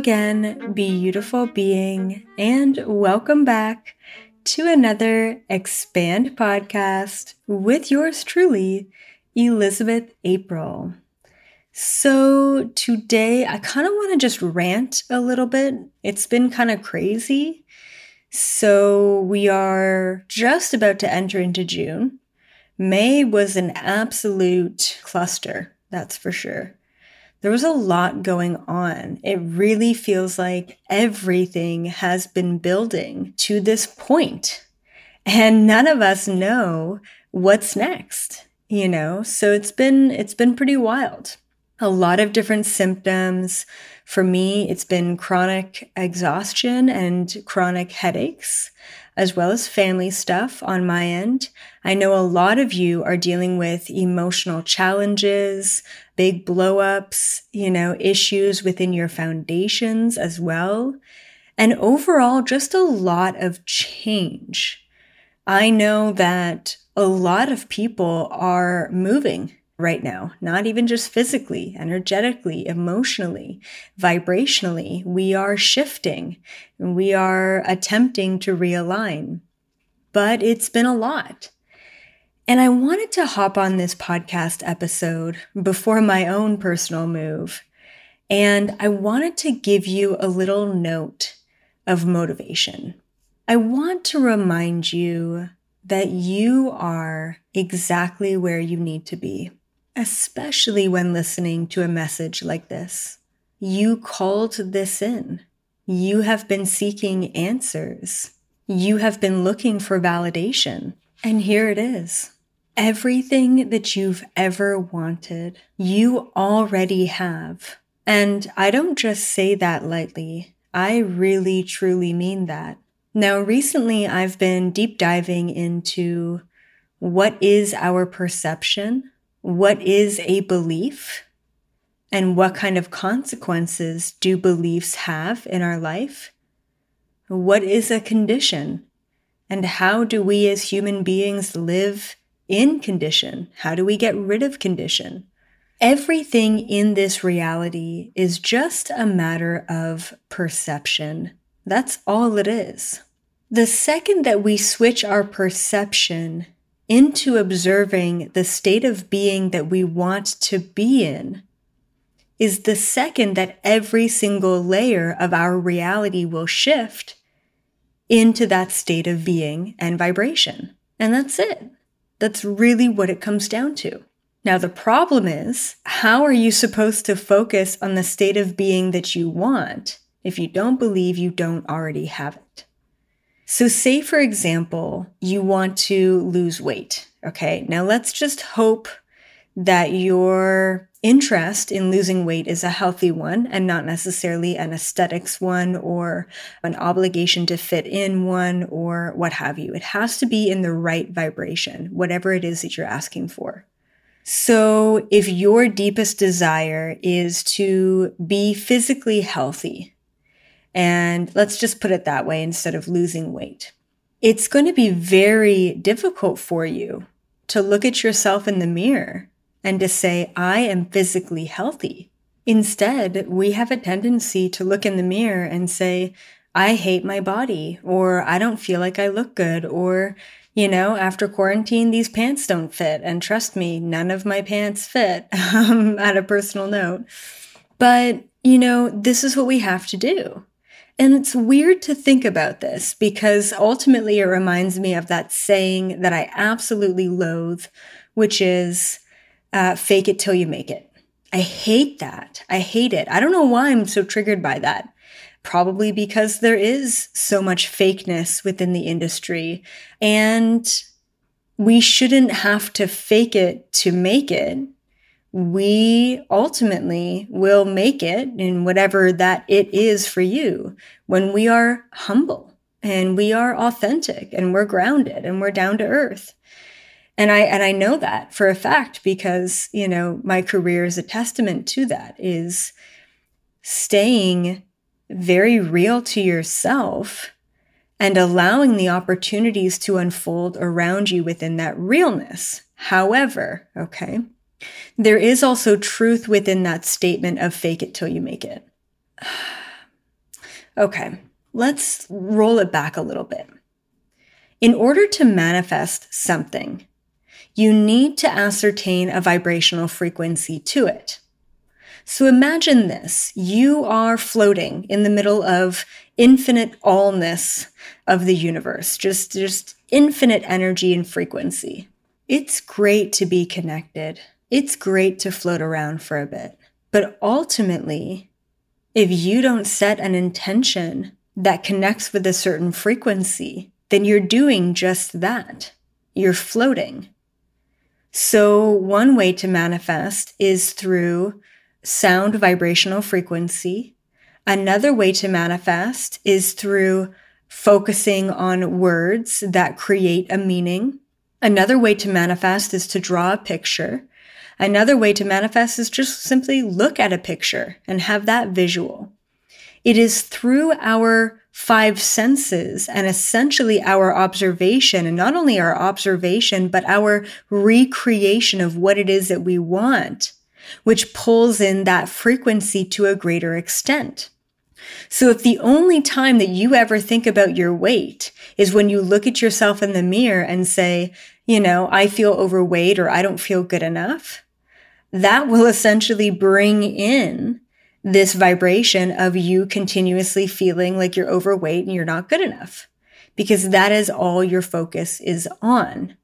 Again, beautiful being, and welcome back to another Expand podcast with yours truly, Elizabeth April. So, today I kind of want to just rant a little bit. It's been kind of crazy. So, we are just about to enter into June. May was an absolute cluster, that's for sure there was a lot going on. It really feels like everything has been building to this point, and none of us know what's next, you know? So it's been it's been pretty wild. A lot of different symptoms. For me, it's been chronic exhaustion and chronic headaches as well as family stuff on my end. I know a lot of you are dealing with emotional challenges, big blowups, you know, issues within your foundations as well. And overall, just a lot of change. I know that a lot of people are moving right now, not even just physically, energetically, emotionally, vibrationally. We are shifting. We are attempting to realign. But it's been a lot. And I wanted to hop on this podcast episode before my own personal move. And I wanted to give you a little note of motivation. I want to remind you that you are exactly where you need to be especially when listening to a message like this. You called this in. You have been seeking answers. You have been looking for validation. And here it is. Everything that you've ever wanted, you already have. And I don't just say that lightly. I really, truly mean that. Now, recently I've been deep diving into what is our perception what is a belief and what kind of consequences do beliefs have in our life? What is a condition? And how do we as human beings live in condition? How do we get rid of condition? Everything in this reality is just a matter of perception. That's all it is. The second that we switch our perception into observing the state of being that we want to be in is the second that every single layer of our reality will shift into that state of being and vibration. And that's it. That's really what it comes down to. Now, the problem is, how are you supposed to focus on the state of being that you want if you don't believe you don't already have it? So, say for example, you want to lose weight. Okay. Now let's just hope that your interest in losing weight is a healthy one and not necessarily an aesthetics one or an obligation to fit in one or what have you. It has to be in the right vibration, whatever it is that you're asking for. So if your deepest desire is to be physically healthy, and let's just put it that way instead of losing weight. It's going to be very difficult for you to look at yourself in the mirror and to say, I am physically healthy. Instead, we have a tendency to look in the mirror and say, I hate my body, or I don't feel like I look good, or, you know, after quarantine, these pants don't fit. And trust me, none of my pants fit um, at a personal note. But, you know, this is what we have to do. And it's weird to think about this because ultimately it reminds me of that saying that I absolutely loathe, which is uh, fake it till you make it. I hate that. I hate it. I don't know why I'm so triggered by that. Probably because there is so much fakeness within the industry and we shouldn't have to fake it to make it we ultimately will make it in whatever that it is for you when we are humble and we are authentic and we're grounded and we're down to earth. And I, and I know that for a fact because, you know, my career is a testament to that is staying very real to yourself and allowing the opportunities to unfold around you within that realness. However, okay, there is also truth within that statement of fake it till you make it. okay, let's roll it back a little bit. In order to manifest something, you need to ascertain a vibrational frequency to it. So imagine this. You are floating in the middle of infinite allness of the universe, just, just infinite energy and frequency. It's great to be connected. It's great to float around for a bit. But ultimately, if you don't set an intention that connects with a certain frequency, then you're doing just that. You're floating. So, one way to manifest is through sound vibrational frequency. Another way to manifest is through focusing on words that create a meaning. Another way to manifest is to draw a picture. Another way to manifest is just simply look at a picture and have that visual. It is through our five senses and essentially our observation, and not only our observation, but our recreation of what it is that we want which pulls in that frequency to a greater extent. So if the only time that you ever think about your weight is when you look at yourself in the mirror and say, you know, I feel overweight or I don't feel good enough, that will essentially bring in this vibration of you continuously feeling like you're overweight and you're not good enough because that is all your focus is on.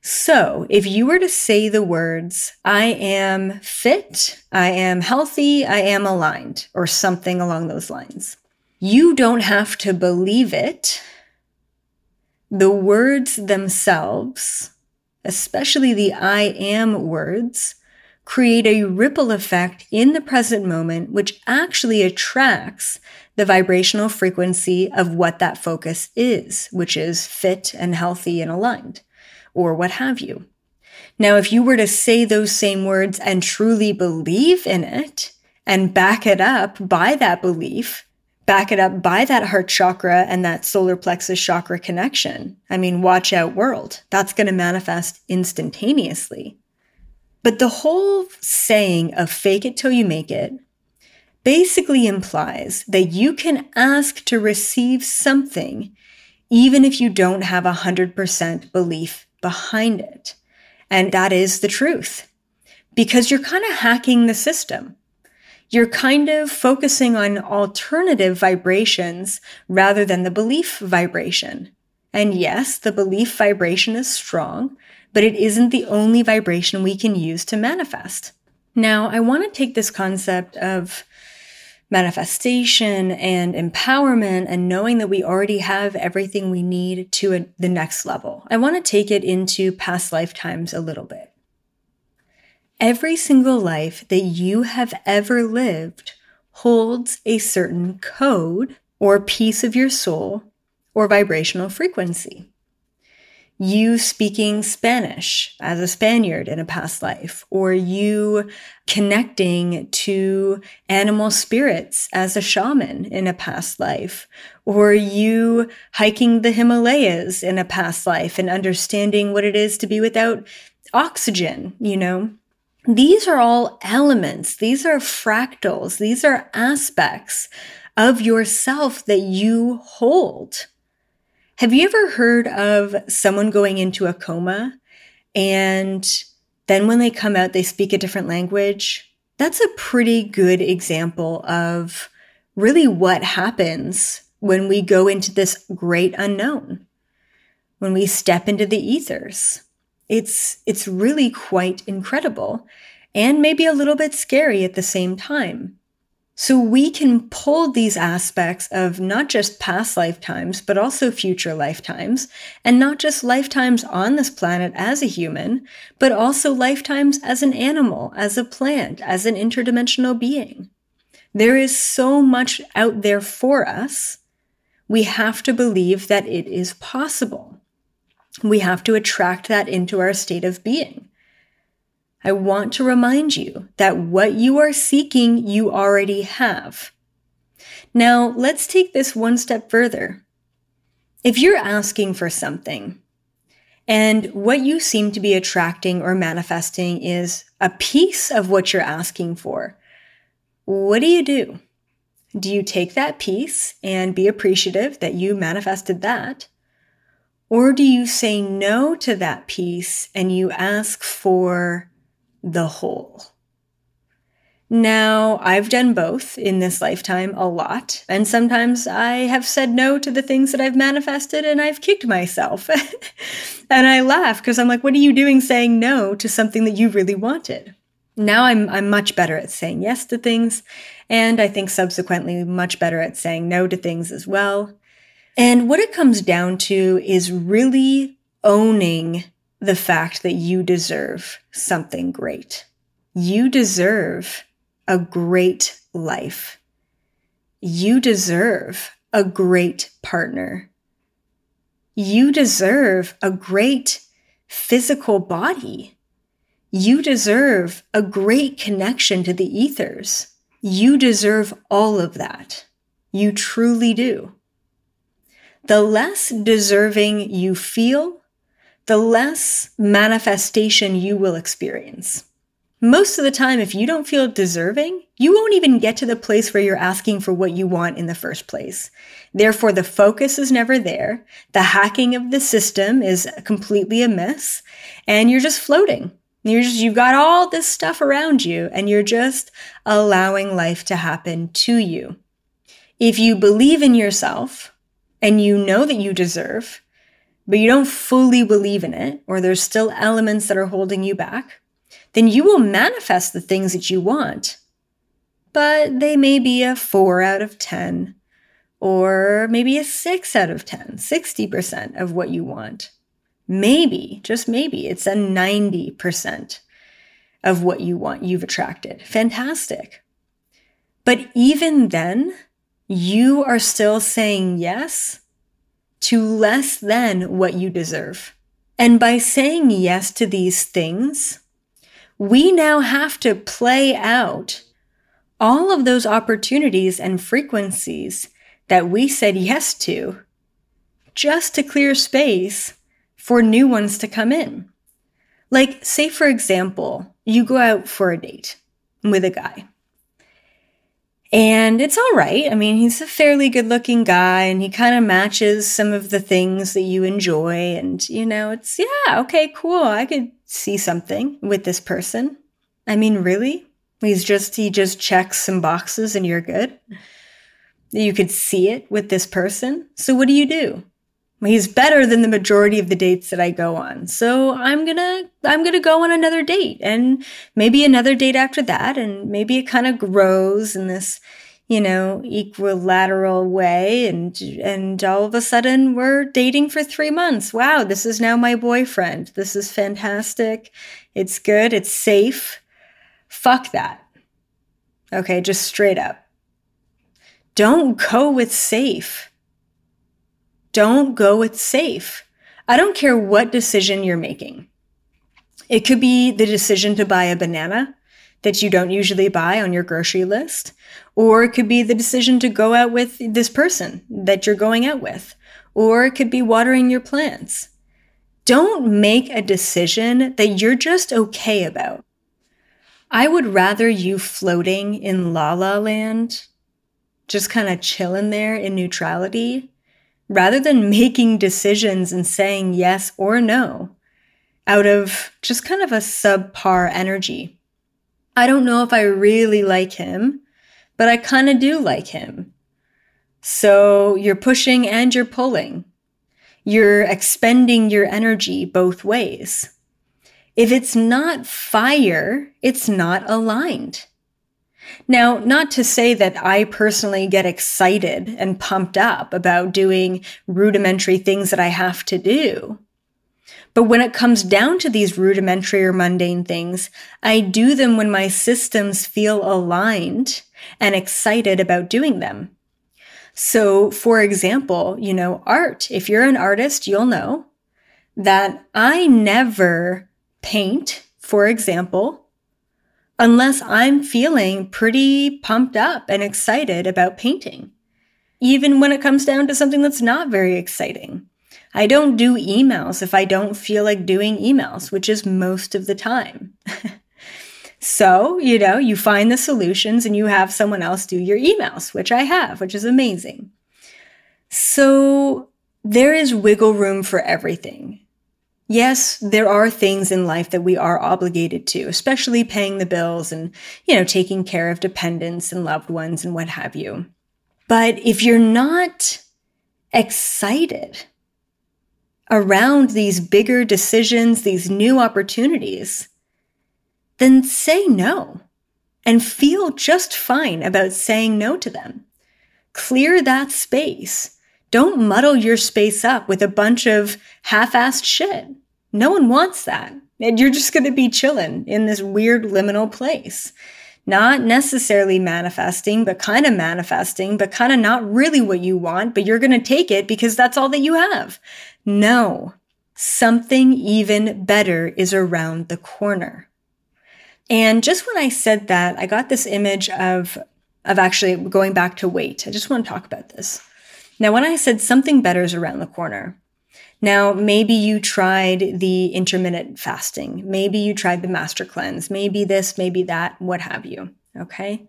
So if you were to say the words, I am fit, I am healthy, I am aligned, or something along those lines, you don't have to believe it. The words themselves, especially the I am words, create a ripple effect in the present moment, which actually attracts the vibrational frequency of what that focus is, which is fit and healthy and aligned or what have you. Now, if you were to say those same words and truly believe in it and back it up by that belief, back it up by that heart chakra and that solar plexus chakra connection, I mean, watch out world. That's going to manifest instantaneously. But the whole saying of fake it till you make it basically implies that you can ask to receive something even if you don't have a 100% belief behind it. And that is the truth because you're kind of hacking the system. You're kind of focusing on alternative vibrations rather than the belief vibration. And yes, the belief vibration is strong, but it isn't the only vibration we can use to manifest. Now, I want to take this concept of manifestation and empowerment and knowing that we already have everything we need to a, the next level. I want to take it into past lifetimes a little bit. Every single life that you have ever lived holds a certain code or piece of your soul or vibrational frequency you speaking Spanish as a Spaniard in a past life, or you connecting to animal spirits as a shaman in a past life, or you hiking the Himalayas in a past life and understanding what it is to be without oxygen, you know. These are all elements. These are fractals. These are aspects of yourself that you hold. Have you ever heard of someone going into a coma and then when they come out, they speak a different language? That's a pretty good example of really what happens when we go into this great unknown, when we step into the ethers. It's, it's really quite incredible and maybe a little bit scary at the same time. So we can pull these aspects of not just past lifetimes, but also future lifetimes, and not just lifetimes on this planet as a human, but also lifetimes as an animal, as a plant, as an interdimensional being. There is so much out there for us. We have to believe that it is possible. We have to attract that into our state of being. I want to remind you that what you are seeking, you already have. Now, let's take this one step further. If you're asking for something, and what you seem to be attracting or manifesting is a piece of what you're asking for, what do you do? Do you take that piece and be appreciative that you manifested that? Or do you say no to that piece and you ask for the whole? Now, I've done both in this lifetime a lot, and sometimes I have said no to the things that I've manifested and I've kicked myself. and I laugh because I'm like, what are you doing saying no to something that you really wanted? Now I'm I'm much better at saying yes to things, and I think subsequently much better at saying no to things as well. And what it comes down to is really owning the fact that you deserve something great. You deserve a great life. You deserve a great partner. You deserve a great physical body. You deserve a great connection to the ethers. You deserve all of that. You truly do. The less deserving you feel, the less manifestation you will experience. Most of the time, if you don't feel deserving, you won't even get to the place where you're asking for what you want in the first place. Therefore, the focus is never there. The hacking of the system is completely amiss and you're just floating. You're just, you've got all this stuff around you and you're just allowing life to happen to you. If you believe in yourself and you know that you deserve, but you don't fully believe in it, or there's still elements that are holding you back, then you will manifest the things that you want. But they may be a four out of 10, or maybe a six out of 10, 60% of what you want. Maybe, just maybe, it's a 90% of what you want you've attracted. Fantastic. But even then, you are still saying yes to less than what you deserve. And by saying yes to these things, we now have to play out all of those opportunities and frequencies that we said yes to just to clear space for new ones to come in. Like, say, for example, you go out for a date with a guy. And it's all right. I mean, he's a fairly good looking guy and he kind of matches some of the things that you enjoy. And, you know, it's, yeah, okay, cool. I could see something with this person. I mean, really? He's just, he just checks some boxes and you're good. You could see it with this person. So what do you do? He's better than the majority of the dates that I go on. So I'm gonna, I'm gonna go on another date and maybe another date after that. And maybe it kind of grows in this, you know, equilateral way. And, and all of a sudden we're dating for three months. Wow. This is now my boyfriend. This is fantastic. It's good. It's safe. Fuck that. Okay. Just straight up. Don't go with safe don't go with safe. I don't care what decision you're making. It could be the decision to buy a banana that you don't usually buy on your grocery list, or it could be the decision to go out with this person that you're going out with, or it could be watering your plants. Don't make a decision that you're just okay about. I would rather you floating in la la land, just kind of chilling there in neutrality, rather than making decisions and saying yes or no out of just kind of a subpar energy. I don't know if I really like him, but I kind of do like him. So you're pushing and you're pulling. You're expending your energy both ways. If it's not fire, it's not aligned. Now, not to say that I personally get excited and pumped up about doing rudimentary things that I have to do. But when it comes down to these rudimentary or mundane things, I do them when my systems feel aligned and excited about doing them. So, for example, you know, art, if you're an artist, you'll know that I never paint, for example, unless I'm feeling pretty pumped up and excited about painting. Even when it comes down to something that's not very exciting. I don't do emails if I don't feel like doing emails, which is most of the time. So, you know, you find the solutions and you have someone else do your emails, which I have, which is amazing. So there is wiggle room for everything. Yes, there are things in life that we are obligated to, especially paying the bills and, you know, taking care of dependents and loved ones and what have you. But if you're not excited around these bigger decisions, these new opportunities, then say no and feel just fine about saying no to them. Clear that space don't muddle your space up with a bunch of half-assed shit. No one wants that. And you're just going to be chilling in this weird liminal place. Not necessarily manifesting, but kind of manifesting, but kind of not really what you want, but you're going to take it because that's all that you have. No, something even better is around the corner. And just when I said that, I got this image of, of actually going back to weight. I just want to talk about this. Now, when I said something better is around the corner, now maybe you tried the intermittent fasting, maybe you tried the master cleanse, maybe this, maybe that, what have you. Okay.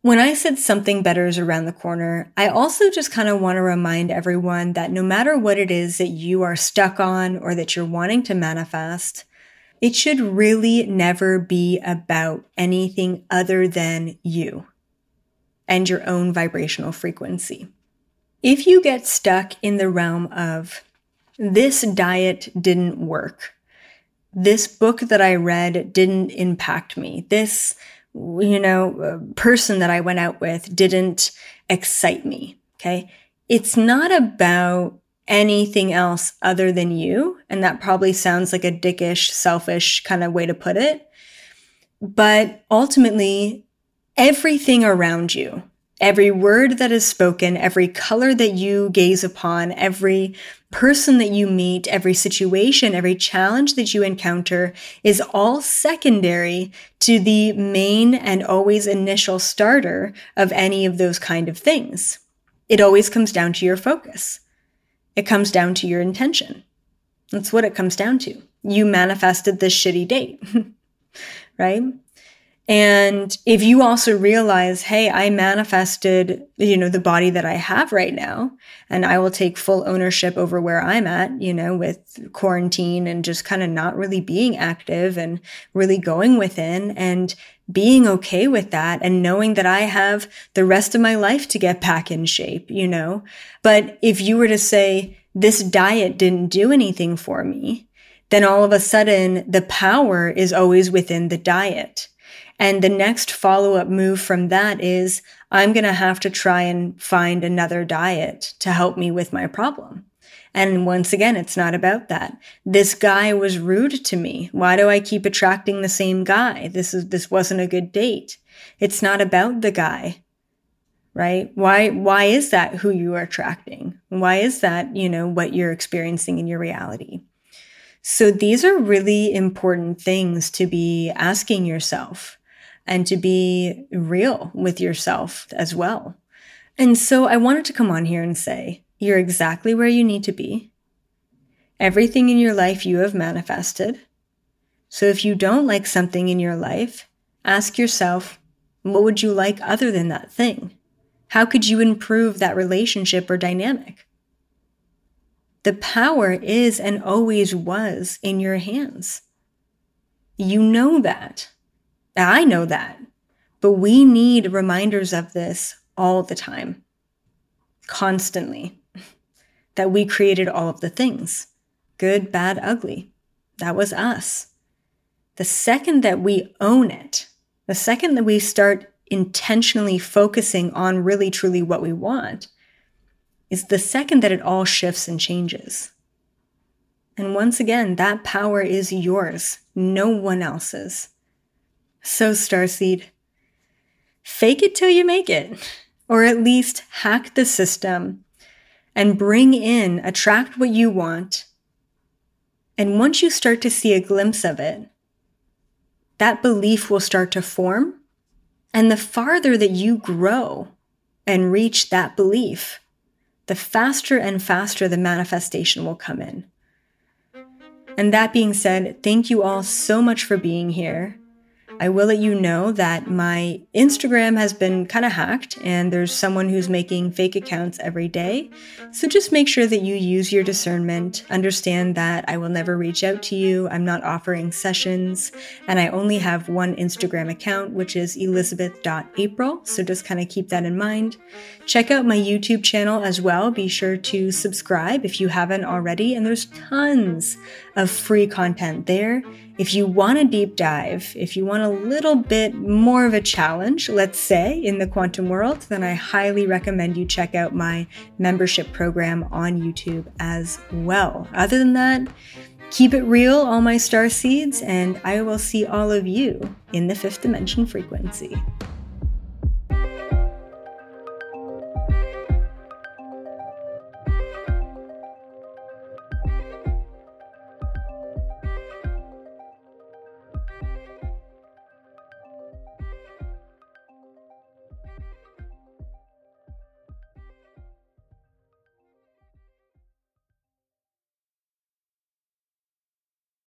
When I said something better is around the corner, I also just kind of want to remind everyone that no matter what it is that you are stuck on or that you're wanting to manifest, it should really never be about anything other than you and your own vibrational frequency. If you get stuck in the realm of this diet didn't work, this book that I read didn't impact me, this, you know, uh, person that I went out with didn't excite me. Okay. It's not about anything else other than you. And that probably sounds like a dickish, selfish kind of way to put it. But ultimately, everything around you, Every word that is spoken, every color that you gaze upon, every person that you meet, every situation, every challenge that you encounter is all secondary to the main and always initial starter of any of those kind of things. It always comes down to your focus. It comes down to your intention. That's what it comes down to. You manifested this shitty date, right? And if you also realize, hey, I manifested, you know, the body that I have right now, and I will take full ownership over where I'm at, you know, with quarantine and just kind of not really being active and really going within and being okay with that and knowing that I have the rest of my life to get back in shape, you know. But if you were to say, this diet didn't do anything for me, then all of a sudden the power is always within the diet and the next follow up move from that is I'm going to have to try and find another diet to help me with my problem. And once again, it's not about that. This guy was rude to me. Why do I keep attracting the same guy? This is, this wasn't a good date. It's not about the guy, right? Why, why is that who you are attracting? Why is that, you know, what you're experiencing in your reality? So these are really important things to be asking yourself and to be real with yourself as well. And so I wanted to come on here and say, you're exactly where you need to be. Everything in your life you have manifested. So if you don't like something in your life, ask yourself, what would you like other than that thing? How could you improve that relationship or dynamic? The power is and always was in your hands. You know that. I know that. But we need reminders of this all the time, constantly, that we created all of the things good, bad, ugly. That was us. The second that we own it, the second that we start intentionally focusing on really truly what we want, is the second that it all shifts and changes. And once again, that power is yours, no one else's. So, Starseed, fake it till you make it, or at least hack the system and bring in, attract what you want. And once you start to see a glimpse of it, that belief will start to form. And the farther that you grow and reach that belief, the faster and faster the manifestation will come in. And that being said, thank you all so much for being here. I will let you know that my Instagram has been kind of hacked and there's someone who's making fake accounts every day. So just make sure that you use your discernment. Understand that I will never reach out to you. I'm not offering sessions and I only have one Instagram account, which is elizabeth.april. So just kind of keep that in mind. Check out my YouTube channel as well. Be sure to subscribe if you haven't already. And there's tons of free content there. If you want a deep dive, if you want a little bit more of a challenge, let's say, in the quantum world, then I highly recommend you check out my membership program on YouTube as well. Other than that, keep it real, all my star seeds, and I will see all of you in the fifth dimension frequency.